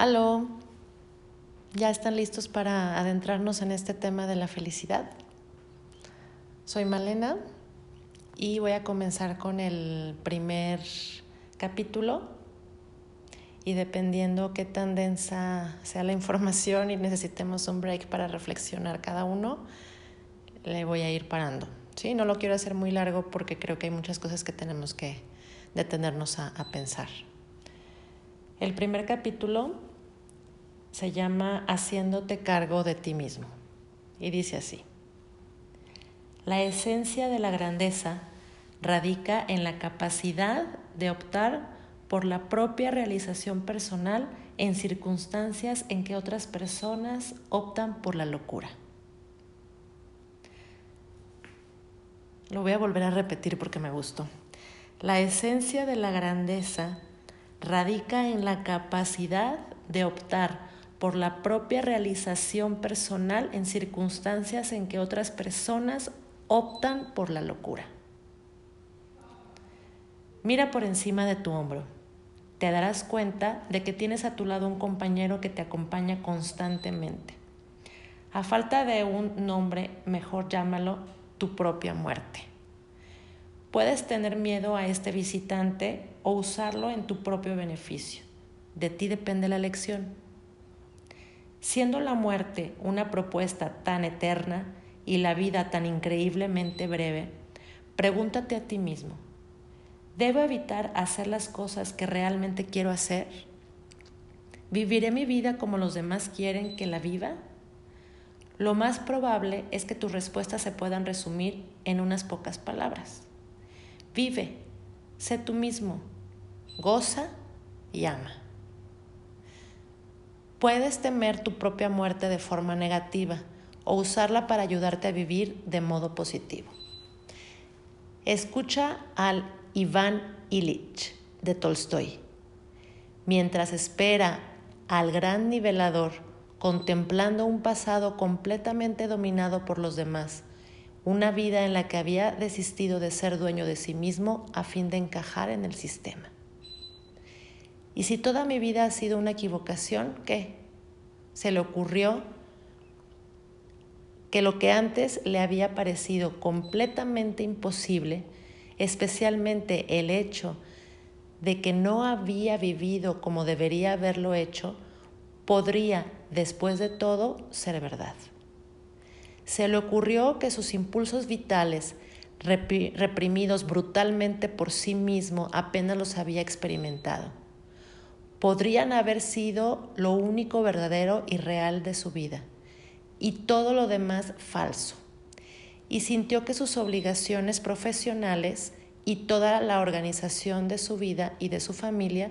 Aló, ¿ya están listos para adentrarnos en este tema de la felicidad? Soy Malena y voy a comenzar con el primer capítulo y dependiendo qué tan densa sea la información y necesitemos un break para reflexionar cada uno, le voy a ir parando. ¿sí? No lo quiero hacer muy largo porque creo que hay muchas cosas que tenemos que detenernos a, a pensar. El primer capítulo se llama Haciéndote cargo de ti mismo y dice así. La esencia de la grandeza radica en la capacidad de optar por la propia realización personal en circunstancias en que otras personas optan por la locura. Lo voy a volver a repetir porque me gustó. La esencia de la grandeza radica en la capacidad de optar por la propia realización personal en circunstancias en que otras personas optan por la locura. Mira por encima de tu hombro. Te darás cuenta de que tienes a tu lado un compañero que te acompaña constantemente. A falta de un nombre, mejor llámalo tu propia muerte. Puedes tener miedo a este visitante o usarlo en tu propio beneficio. De ti depende la elección. Siendo la muerte una propuesta tan eterna y la vida tan increíblemente breve, pregúntate a ti mismo, ¿debo evitar hacer las cosas que realmente quiero hacer? ¿Viviré mi vida como los demás quieren que la viva? Lo más probable es que tus respuestas se puedan resumir en unas pocas palabras. Vive, sé tú mismo, goza y ama. Puedes temer tu propia muerte de forma negativa o usarla para ayudarte a vivir de modo positivo. Escucha al Iván Illich de Tolstoy. Mientras espera al gran nivelador contemplando un pasado completamente dominado por los demás, una vida en la que había desistido de ser dueño de sí mismo a fin de encajar en el sistema. Y si toda mi vida ha sido una equivocación, ¿qué? Se le ocurrió que lo que antes le había parecido completamente imposible, especialmente el hecho de que no había vivido como debería haberlo hecho, podría, después de todo, ser verdad. Se le ocurrió que sus impulsos vitales, reprimidos brutalmente por sí mismo, apenas los había experimentado podrían haber sido lo único verdadero y real de su vida, y todo lo demás falso. Y sintió que sus obligaciones profesionales y toda la organización de su vida y de su familia,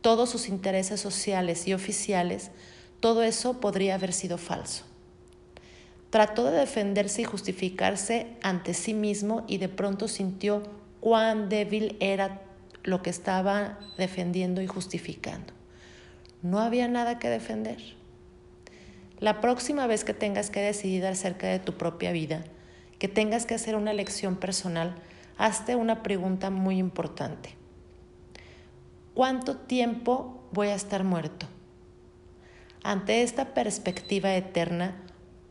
todos sus intereses sociales y oficiales, todo eso podría haber sido falso. Trató de defenderse y justificarse ante sí mismo y de pronto sintió cuán débil era lo que estaba defendiendo y justificando. No había nada que defender. La próxima vez que tengas que decidir acerca de tu propia vida, que tengas que hacer una elección personal, hazte una pregunta muy importante. ¿Cuánto tiempo voy a estar muerto? Ante esta perspectiva eterna,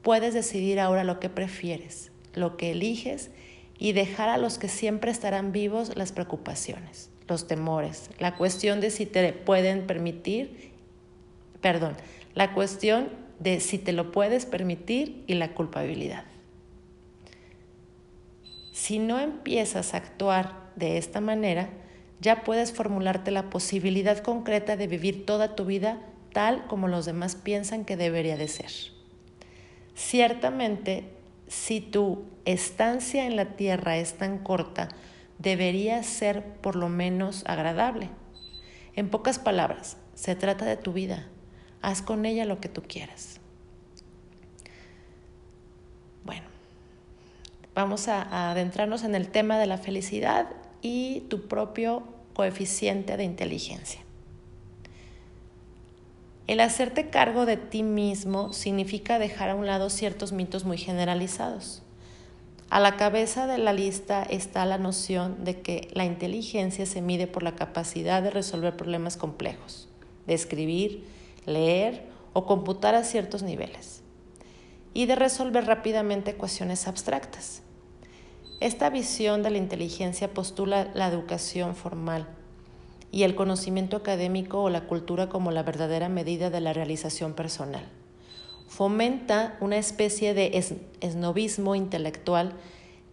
puedes decidir ahora lo que prefieres, lo que eliges y dejar a los que siempre estarán vivos las preocupaciones los temores, la cuestión de si te pueden permitir, perdón, la cuestión de si te lo puedes permitir y la culpabilidad. Si no empiezas a actuar de esta manera, ya puedes formularte la posibilidad concreta de vivir toda tu vida tal como los demás piensan que debería de ser. Ciertamente, si tu estancia en la tierra es tan corta, debería ser por lo menos agradable. En pocas palabras, se trata de tu vida. Haz con ella lo que tú quieras. Bueno, vamos a, adentrarnos en el tema de la felicidad y tu propio coeficiente de inteligencia. El hacerte cargo de ti mismo significa dejar a un lado ciertos mitos muy generalizados. A la cabeza de la lista está la noción de que la inteligencia se mide por la capacidad de resolver problemas complejos, de escribir, leer o computar a ciertos niveles y de resolver rápidamente ecuaciones abstractas. Esta visión de la inteligencia postula la educación formal y el conocimiento académico o la cultura como la verdadera medida de la realización personal. Fomenta una especie de esnovismo intelectual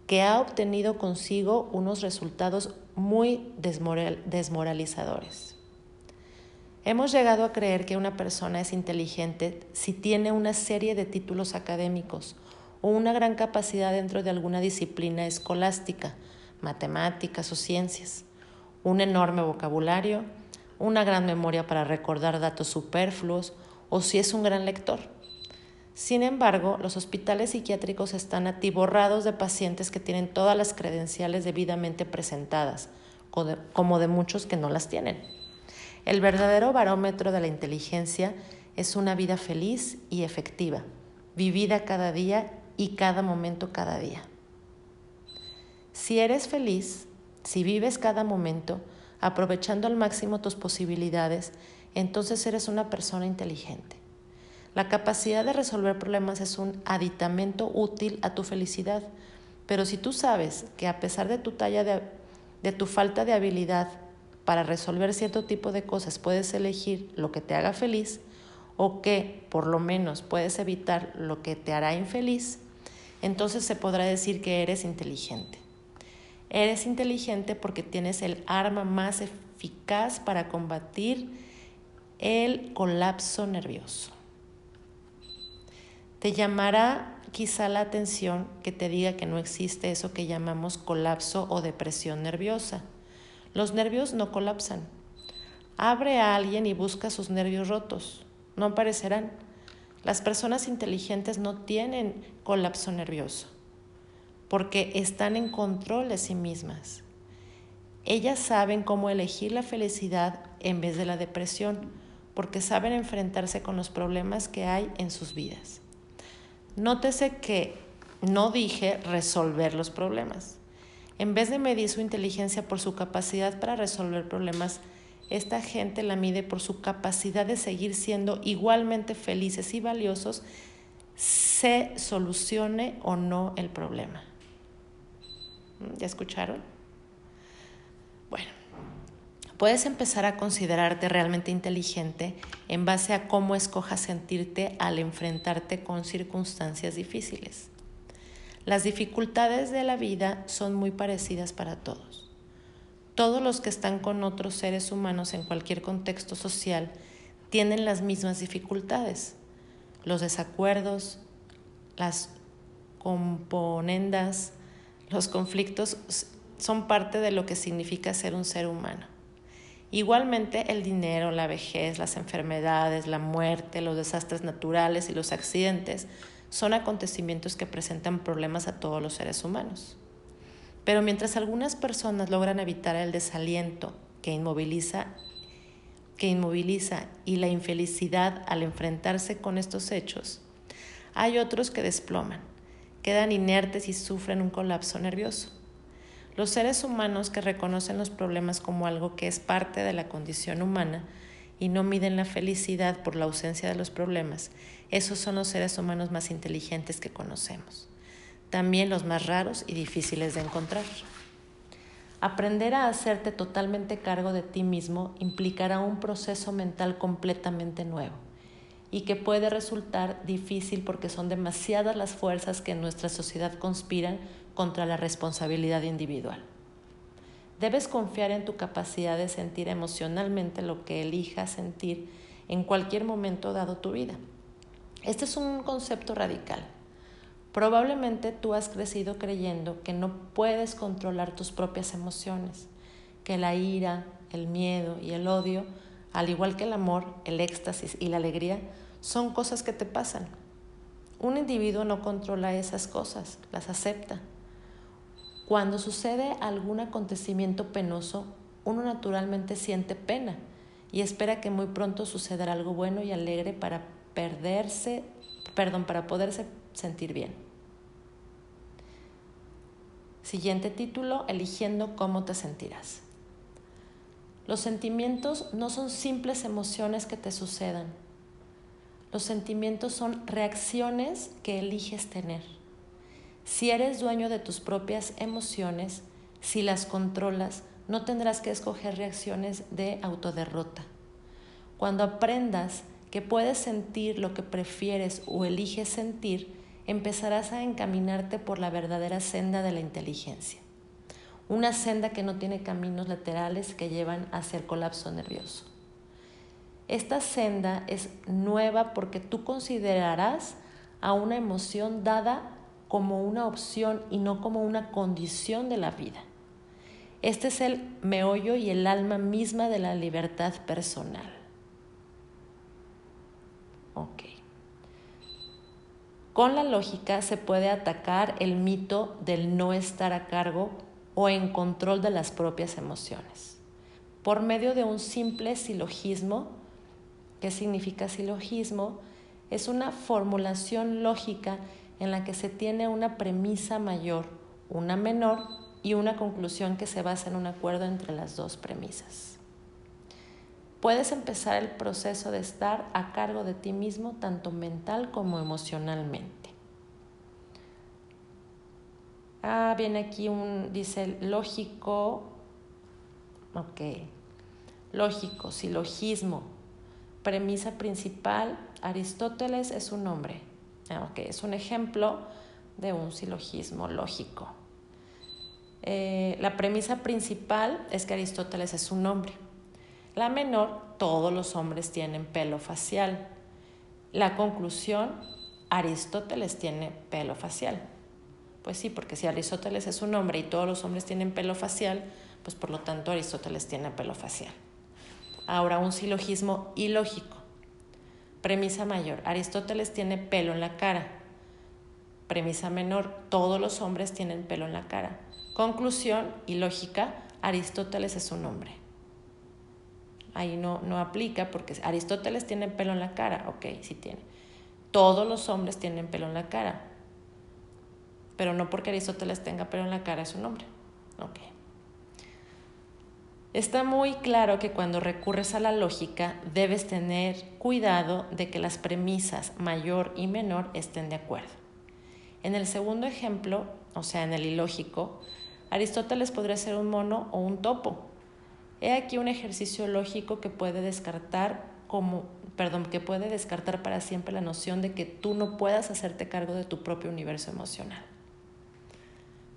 que ha obtenido consigo unos resultados muy desmoralizadores. Hemos llegado a creer que una persona es inteligente si tiene una serie de títulos académicos o una gran capacidad dentro de alguna disciplina escolástica, matemáticas o ciencias, un enorme vocabulario, una gran memoria para recordar datos superfluos o si es un gran lector. Sin embargo, los hospitales psiquiátricos están atiborrados de pacientes que tienen todas las credenciales debidamente presentadas, como de muchos que no las tienen. El verdadero barómetro de la inteligencia es una vida feliz y efectiva, vivida cada día y cada momento cada día. Si eres feliz, si vives cada momento, aprovechando al máximo tus posibilidades, entonces eres una persona inteligente. La capacidad de resolver problemas es un aditamento útil a tu felicidad, pero si tú sabes que a pesar de tu talla de, tu falta de habilidad para resolver cierto tipo de cosas puedes elegir lo que te haga feliz o que por lo menos puedes evitar lo que te hará infeliz, entonces se podrá decir que eres inteligente. Eres inteligente porque tienes el arma más eficaz para combatir el colapso nervioso. Te llamará quizá la atención que te diga que no existe eso que llamamos colapso o depresión nerviosa. Los nervios no colapsan. Abre a alguien y busca sus nervios rotos. No aparecerán. Las personas inteligentes no tienen colapso nervioso porque están en control de sí mismas. Ellas saben cómo elegir la felicidad en vez de la depresión porque saben enfrentarse con los problemas que hay en sus vidas. Nótese que no dije resolver los problemas. En vez de medir su inteligencia por su capacidad para resolver problemas, esta gente la mide por su capacidad de seguir siendo igualmente felices y valiosos, se solucione o no el problema. ¿Mm? ¿Ya escucharon? Bueno, Puedes empezar a considerarte realmente inteligente en base a cómo escojas sentirte al enfrentarte con circunstancias difíciles. Las dificultades de la vida son muy parecidas para todos. Todos los que están con otros seres humanos en cualquier contexto social tienen las mismas dificultades. Los desacuerdos, las componendas, los conflictos son parte de lo que significa ser un ser humano. Igualmente el dinero, la vejez, las enfermedades, la muerte, los desastres naturales y los accidentes son acontecimientos que presentan problemas a todos los seres humanos. Pero mientras algunas personas logran evitar el desaliento que inmoviliza, que inmoviliza y la infelicidad al enfrentarse con estos hechos, hay otros que desploman, quedan inertes y sufren un colapso nervioso. Los seres humanos que reconocen los problemas como algo que es parte de la condición humana y no miden la felicidad por la ausencia de los problemas, esos son los seres humanos más inteligentes que conocemos. También los más raros y difíciles de encontrar. Aprender a hacerte totalmente cargo de ti mismo implicará un proceso mental completamente nuevo y que puede resultar difícil porque son demasiadas las fuerzas que en nuestra sociedad conspiran contra la responsabilidad individual. Debes confiar en tu capacidad de sentir emocionalmente lo que elijas sentir en cualquier momento dado tu vida. Este es un concepto radical. Probablemente tú has crecido creyendo que no puedes controlar tus propias emociones, que la ira, el miedo y el odio, al igual que el amor, el éxtasis y la alegría, son cosas que te pasan. Un individuo no controla esas cosas, las acepta cuando sucede algún acontecimiento penoso, uno naturalmente siente pena y espera que muy pronto suceda algo bueno y alegre para perderse, perdón, para poderse sentir bien. Siguiente título, eligiendo cómo te sentirás. Los sentimientos no son simples emociones que te sucedan, Los sentimientos son reacciones que eliges tener. Si eres dueño de tus propias emociones, si las controlas, no tendrás que escoger reacciones de autoderrota. Cuando aprendas que puedes sentir lo que prefieres o eliges sentir, empezarás a encaminarte por la verdadera senda de la inteligencia. Una senda que no tiene caminos laterales que llevan hacia el colapso nervioso. Esta senda es nueva porque tú considerarás a una emoción dada como una opción y no como una condición de la vida. Este es el meollo y el alma misma de la libertad personal. Con la lógica se puede atacar el mito del no estar a cargo o en control de las propias emociones. Por medio de un simple silogismo, ¿qué significa silogismo? Es una formulación lógica en la que se tiene una premisa mayor, una menor y una conclusión que se basa en un acuerdo entre las dos premisas. Puedes empezar el proceso de estar a cargo de ti mismo tanto mental como emocionalmente. Ah, viene aquí un, dice lógico, ok, lógico, silogismo, premisa principal, Aristóteles es un hombre, ok, es un ejemplo de un silogismo lógico. Eh, la premisa principal es que Aristóteles es un hombre. La menor, todos los hombres tienen pelo facial. La conclusión, Aristóteles tiene pelo facial. Pues sí, porque si Aristóteles es un hombre y todos los hombres tienen pelo facial, pues por lo tanto Aristóteles tiene pelo facial. Ahora un silogismo ilógico. Premisa mayor, Aristóteles tiene pelo en la cara. Premisa menor, todos los hombres tienen pelo en la cara. Conclusión ilógica, Aristóteles es un hombre ahí no, no aplica porque Aristóteles tiene pelo en la cara, ok, sí tiene. Todos los hombres tienen pelo en la cara, pero no porque Aristóteles tenga pelo en la cara es un hombre, ok. Está muy claro que cuando recurres a la lógica debes tener cuidado de que las premisas mayor y menor estén de acuerdo. En el segundo ejemplo, o sea, en el ilógico, Aristóteles podría ser un mono o un topo, He aquí un ejercicio lógico que puede descartar como, perdón, que puede descartar para siempre la noción de que tú no puedas hacerte cargo de tu propio universo emocional.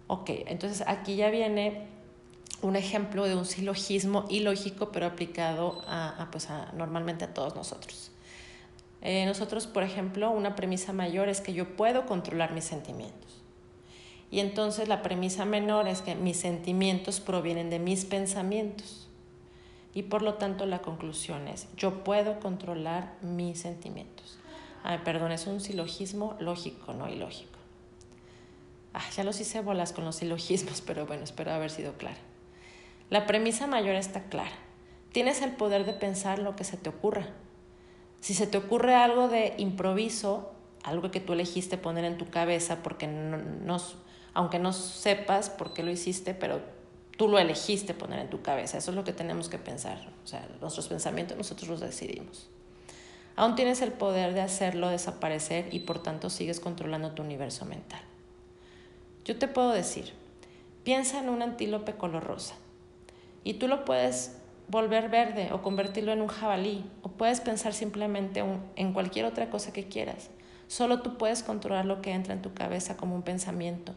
Ok, entonces aquí ya viene un ejemplo de un silogismo ilógico, pero aplicado a, pues normalmente a todos nosotros. Eh, nosotros, por ejemplo, una premisa mayor es que yo puedo controlar mis sentimientos. Y entonces la premisa menor es que mis sentimientos provienen de mis pensamientos. Y por lo tanto la conclusión es, yo puedo controlar mis sentimientos. Ay, perdón, es un silogismo lógico, no ilógico. Ah, ya los hice bolas con los silogismos, pero bueno, espero haber sido clara. La premisa mayor está clara. Tienes el poder de pensar lo que se te ocurra. Si se te ocurre algo de improviso, algo que tú elegiste poner en tu cabeza, porque no, aunque no sepas por qué lo hiciste, pero tú lo elegiste poner en tu cabeza. Eso es lo que tenemos que pensar. O sea, nuestros pensamientos nosotros los decidimos. Aún tienes el poder de hacerlo desaparecer y por tanto sigues controlando tu universo mental. Yo te puedo decir, piensa en un antílope color rosa y tú lo puedes volver verde o convertirlo en un jabalí o puedes pensar simplemente en cualquier otra cosa que quieras. Solo tú puedes controlar lo que entra en tu cabeza como un pensamiento.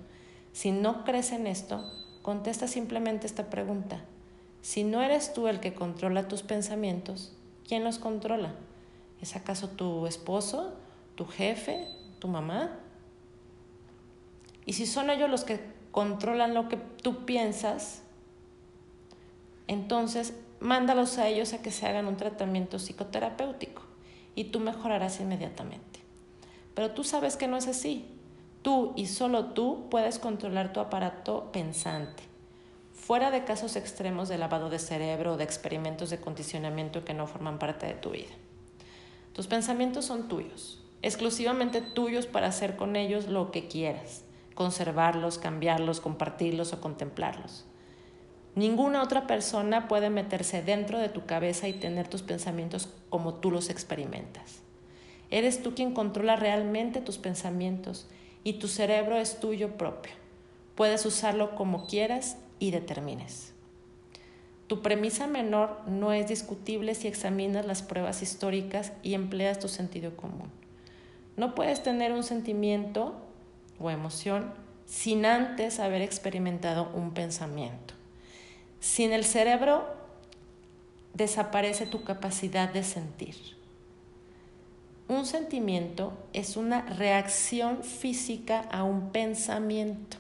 Si no crees en esto, Contesta simplemente esta pregunta. Si no eres tú el que controla tus pensamientos, ¿quién los controla? ¿Es acaso tu esposo, tu jefe, tu mamá? Y si son ellos los que controlan lo que tú piensas, entonces mándalos a ellos a que se hagan un tratamiento psicoterapéutico y tú mejorarás inmediatamente. Pero tú sabes que no es así. Tú y solo tú puedes controlar tu aparato pensante, fuera de casos extremos de lavado de cerebro o de experimentos de condicionamiento que no forman parte de tu vida. Tus pensamientos son tuyos, exclusivamente tuyos para hacer con ellos lo que quieras, conservarlos, cambiarlos, compartirlos o contemplarlos. Ninguna otra persona puede meterse dentro de tu cabeza y tener tus pensamientos como tú los experimentas. Eres tú quien controla realmente tus pensamientos y tu cerebro es tuyo propio. Puedes usarlo como quieras y determines. Tu premisa menor no es discutible si examinas las pruebas históricas y empleas tu sentido común. No puedes tener un sentimiento o emoción sin antes haber experimentado un pensamiento. Sin el cerebro desaparece tu capacidad de sentir. Un sentimiento es una reacción física a un pensamiento.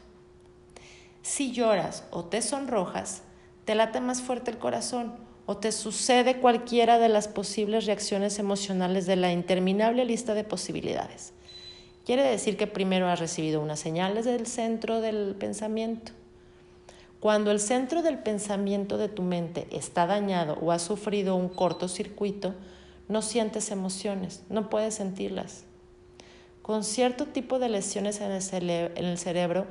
Si lloras o te sonrojas, te late más fuerte el corazón o te sucede cualquiera de las posibles reacciones emocionales de la interminable lista de posibilidades. Quiere decir que primero has recibido unas señales del centro del pensamiento. Cuando el centro del pensamiento de tu mente está dañado o ha sufrido un cortocircuito, no sientes emociones, no puedes sentirlas. Con cierto tipo de lesiones en el, cerebro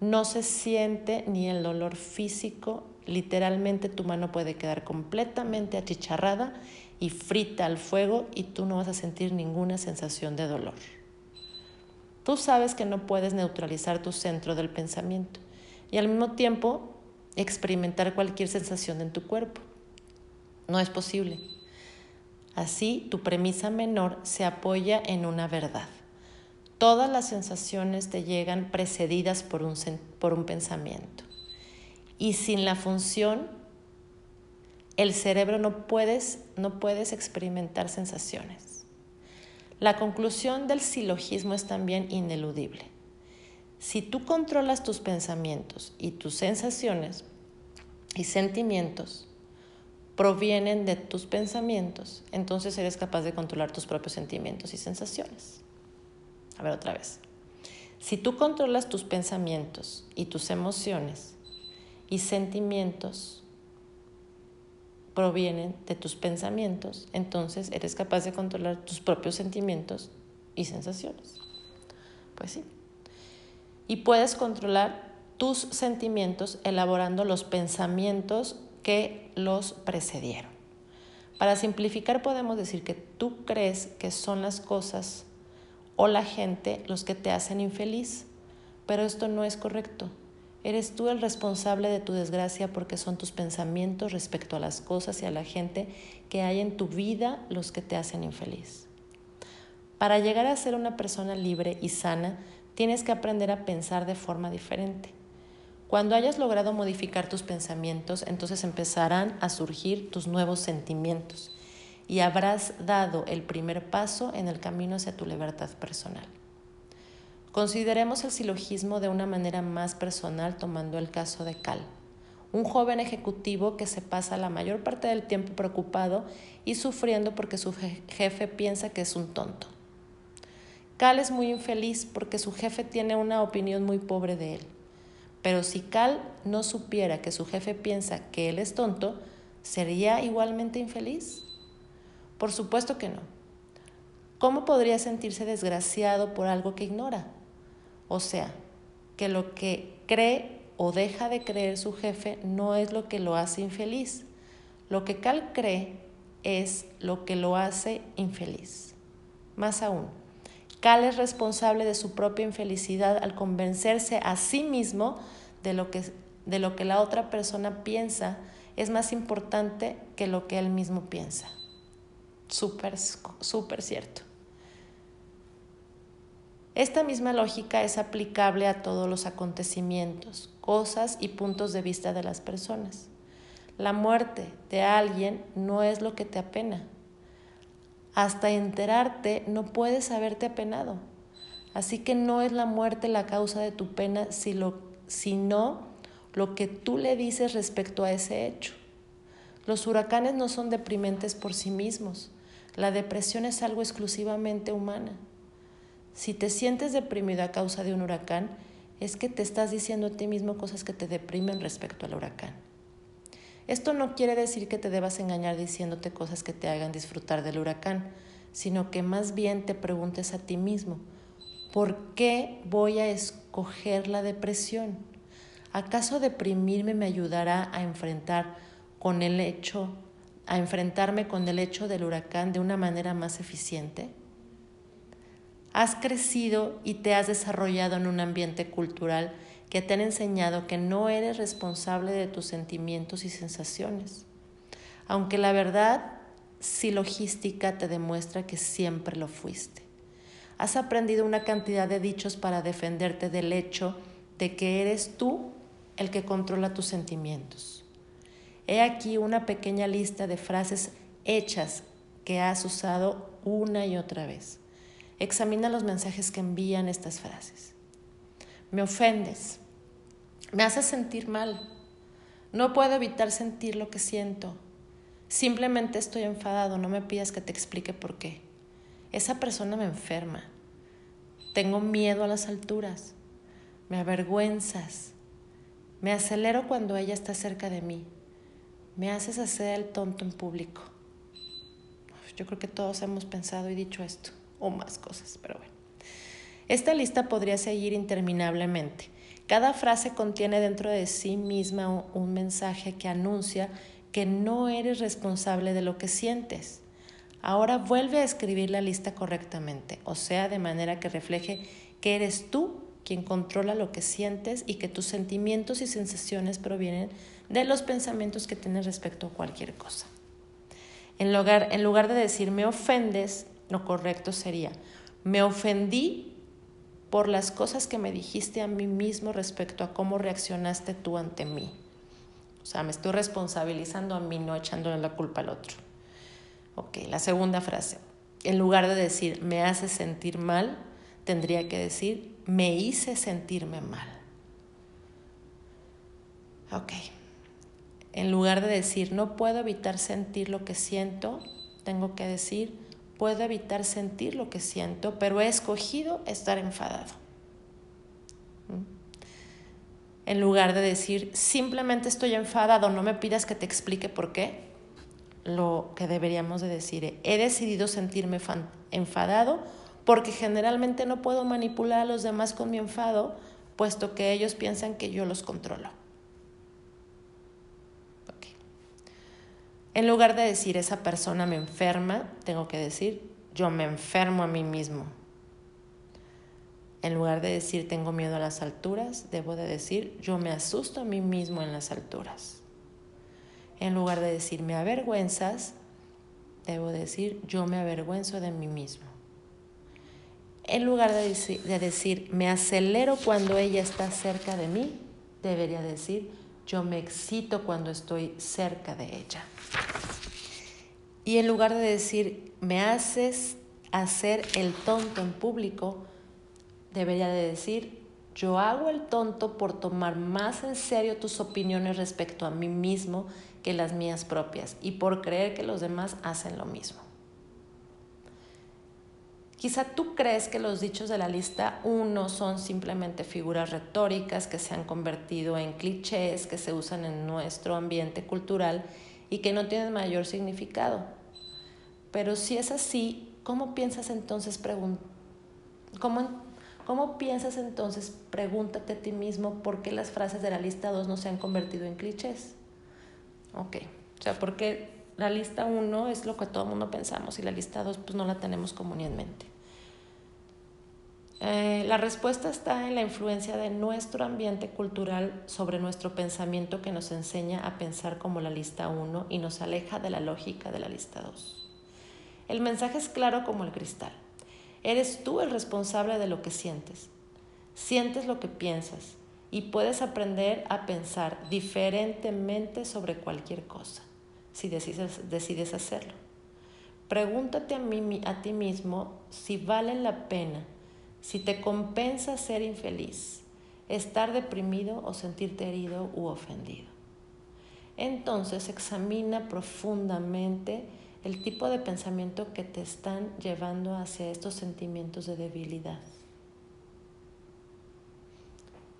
no se siente ni el dolor físico, literalmente tu mano puede quedar completamente achicharrada y frita al fuego y tú no vas a sentir ninguna sensación de dolor. Tú sabes que no puedes neutralizar tu centro del pensamiento y al mismo tiempo experimentar cualquier sensación en tu cuerpo. No es posible. Así, tu premisa menor se apoya en una verdad. Todas las sensaciones te llegan precedidas por un, por un pensamiento. Y sin la función, el cerebro no puedes, no puedes experimentar sensaciones. La conclusión del silogismo es también ineludible. Si tú controlas tus pensamientos y tus sensaciones y sentimientos, provienen de tus pensamientos, entonces eres capaz de controlar tus propios sentimientos y sensaciones. A ver otra vez. Si tú controlas tus pensamientos y tus emociones y sentimientos provienen de tus pensamientos, entonces eres capaz de controlar tus propios sentimientos y sensaciones. Pues sí. Y puedes controlar tus sentimientos elaborando los pensamientos que los precedieron. Para simplificar podemos decir que tú crees que son las cosas o la gente los que te hacen infeliz, pero esto no es correcto. Eres tú el responsable de tu desgracia porque son tus pensamientos respecto a las cosas y a la gente que hay en tu vida los que te hacen infeliz. Para llegar a ser una persona libre y sana, tienes que aprender a pensar de forma diferente. Cuando hayas logrado modificar tus pensamientos, entonces empezarán a surgir tus nuevos sentimientos y habrás dado el primer paso en el camino hacia tu libertad personal. Consideremos el silogismo de una manera más personal tomando el caso de Cal, un joven ejecutivo que se pasa la mayor parte del tiempo preocupado y sufriendo porque su jefe piensa que es un tonto. Cal es muy infeliz porque su jefe tiene una opinión muy pobre de él. Pero si Cal no supiera que su jefe piensa que él es tonto, ¿sería igualmente infeliz? Por supuesto que no. ¿Cómo podría sentirse desgraciado por algo que ignora? O sea, que lo que cree o deja de creer su jefe no es lo que lo hace infeliz. Lo que Cal cree es lo que lo hace infeliz. Más aún, Cal es responsable de su propia infelicidad al convencerse a sí mismo de lo que, de lo que la otra persona piensa es más importante que lo que él mismo piensa. Súper, súper cierto. Esta misma lógica es aplicable a todos los acontecimientos, cosas y puntos de vista de las personas. La muerte de alguien no es lo que te apena, hasta enterarte no puedes haberte apenado. Así que no es la muerte la causa de tu pena, sino lo que tú le dices respecto a ese hecho. Los huracanes no son deprimentes por sí mismos. La depresión es algo exclusivamente humana. Si te sientes deprimido a causa de un huracán, es que te estás diciendo a ti mismo cosas que te deprimen respecto al huracán. Esto no quiere decir que te debas engañar diciéndote cosas que te hagan disfrutar del huracán, sino que más bien te preguntes a ti mismo, ¿por qué voy a escoger la depresión? ¿Acaso deprimirme me ayudará a enfrentar con el hecho, a enfrentarme con el hecho del huracán de una manera más eficiente? Has crecido y te has desarrollado en un ambiente cultural que te han enseñado que no eres responsable de tus sentimientos y sensaciones. Aunque la verdad si logística te demuestra que siempre lo fuiste. Has aprendido una cantidad de dichos para defenderte del hecho de que eres tú el que controla tus sentimientos. He aquí una pequeña lista de frases hechas que has usado una y otra vez. Examina los mensajes que envían estas frases. Me ofendes. Me haces sentir mal. No puedo evitar sentir lo que siento. Simplemente estoy enfadado, no me pidas que te explique por qué. Esa persona me enferma. Tengo miedo a las alturas. Me avergüenzas. Me acelero cuando ella está cerca de mí. Me haces hacer el tonto en público. Yo creo que todos hemos pensado y dicho esto, o más cosas, pero bueno. Esta lista podría seguir interminablemente. Cada frase contiene dentro de sí misma un mensaje que anuncia que no eres responsable de lo que sientes. Ahora vuelve a escribir la lista correctamente, o sea, de manera que refleje que eres tú quien controla lo que sientes y que tus sentimientos y sensaciones provienen de los pensamientos que tienes respecto a cualquier cosa. En lugar, en lugar de decir me ofendes, lo correcto sería me ofendí por las cosas que me dijiste a mí mismo respecto a cómo reaccionaste tú ante mí. O sea, me estoy responsabilizando a mí, no echándole la culpa al otro. Ok, la segunda frase. En lugar de decir me hace sentir mal, tendría que decir me hice sentirme mal. Ok. En lugar de decir no puedo evitar sentir lo que siento, tengo que decir puedo evitar sentir lo que siento, pero he escogido estar enfadado. ¿Mm? en lugar de decir simplemente estoy enfadado, no me pidas que te explique por qué, lo que deberíamos de decir, he decidido sentirme enfadado porque generalmente no puedo manipular a los demás con mi enfado, puesto que ellos piensan que yo los controlo. En lugar de decir esa persona me enferma, tengo que decir yo me enfermo a mí mismo. En lugar de decir tengo miedo a las alturas, debo de decir yo me asusto a mí mismo en las alturas. En lugar de decir me avergüenzas, debo decir yo me avergüenzo de mí mismo. En lugar de de decir me acelero cuando ella está cerca de mí, debería decir yo me excito cuando estoy cerca de ella. Y en lugar de decir me haces hacer el tonto en público, debería de decir, yo hago el tonto por tomar más en serio tus opiniones respecto a mí mismo que las mías propias y por creer que los demás hacen lo mismo. Quizá tú crees que los dichos de la lista 1 son simplemente figuras retóricas que se han convertido en clichés que se usan en nuestro ambiente cultural y que no tienen mayor significado. Pero si es así, ¿cómo piensas entonces cómo ¿Cómo piensas entonces? Pregúntate a ti mismo por qué las frases de la lista 2 no se han convertido en clichés. Ok, o sea, porque la lista 1 es lo que todo el mundo pensamos y la lista 2 pues no la tenemos común en mente. Eh, la respuesta está en la influencia de nuestro ambiente cultural sobre nuestro pensamiento que nos enseña a pensar como la lista 1 y nos aleja de la lógica de la lista 2. El mensaje es claro como el cristal. Eres tú el responsable de lo que sientes. Sientes lo que piensas y puedes aprender a pensar diferentemente sobre cualquier cosa si decides, hacerlo. Pregúntate a ti mismo si vale la pena, si te compensa ser infeliz, estar deprimido o sentirte herido u ofendido. Entonces examina profundamente el tipo de pensamiento que te están llevando hacia estos sentimientos de debilidad.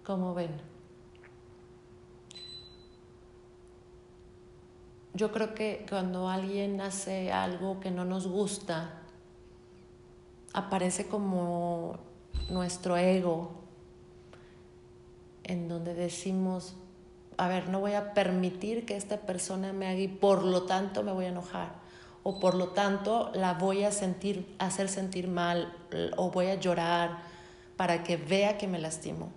Como ven, yo creo que cuando alguien hace algo que no nos gusta, aparece como nuestro ego, en donde decimos, a ver, no voy a permitir que esta persona me haga y por lo tanto me voy a enojar o por lo tanto la voy a sentir, hacer sentir mal o voy a llorar para que vea que me lastimo.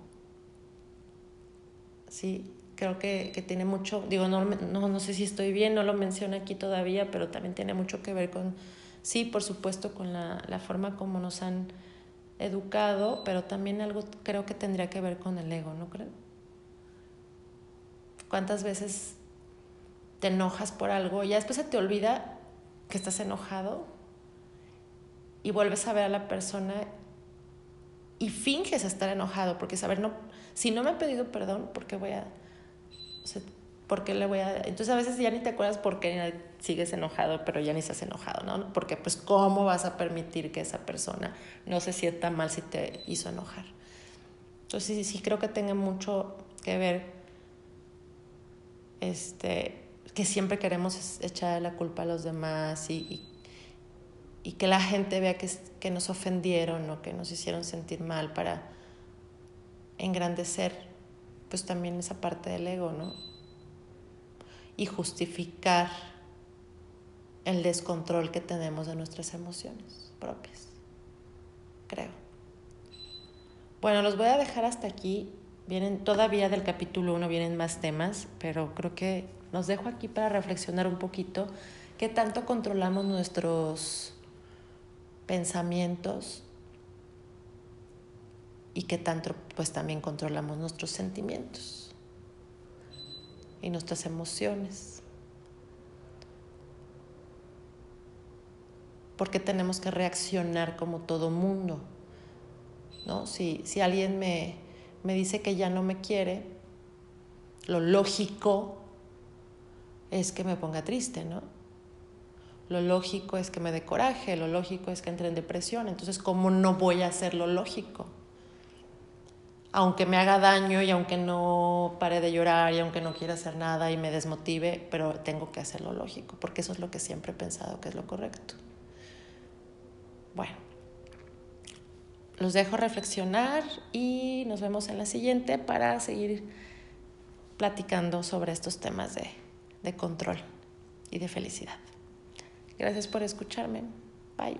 Sí, creo que, que tiene mucho, digo, no, no, no sé si estoy bien, no lo menciono aquí todavía, pero también tiene mucho que ver con, sí, por supuesto, con la, la forma como nos han educado, pero también algo creo que tendría que ver con el ego, ¿no creo? ¿Cuántas veces te enojas por algo y ya después se te olvida que estás enojado y vuelves a ver a la persona y finges estar enojado porque saber no si no me ha pedido perdón ¿por qué voy a por qué le voy a entonces a veces ya ni te acuerdas por qué sigues enojado pero ya ni estás enojado no porque pues cómo vas a permitir que esa persona no se sienta mal si te hizo enojar entonces sí, sí creo que tenga mucho que ver este, que siempre queremos echar la culpa a los demás y, y, que la gente vea que, que nos ofendieron o que nos hicieron sentir mal para engrandecer pues también esa parte del ego, ¿no? Y justificar el descontrol que tenemos de nuestras emociones propias, creo. Bueno, los voy a dejar hasta aquí. Vienen todavía del capítulo 1, vienen más temas, pero creo que nos dejo aquí para reflexionar un poquito qué tanto controlamos nuestros pensamientos y qué tanto pues también controlamos nuestros sentimientos y nuestras emociones. Porque tenemos que reaccionar como todo mundo. ¿no? Si, si alguien me, me dice que ya no me quiere, lo lógico es que me ponga triste, ¿no? Lo lógico es que me dé coraje, lo lógico es que entre en depresión. Entonces, ¿cómo no voy a hacer lo lógico? Aunque me haga daño y aunque no pare de llorar y aunque no quiera hacer nada y me desmotive, pero tengo que hacer lo lógico, porque eso es lo que siempre he pensado que es lo correcto. Bueno, los dejo reflexionar y nos vemos en la siguiente para seguir platicando sobre estos temas de, de control y de felicidad. Gracias por escucharme. Bye.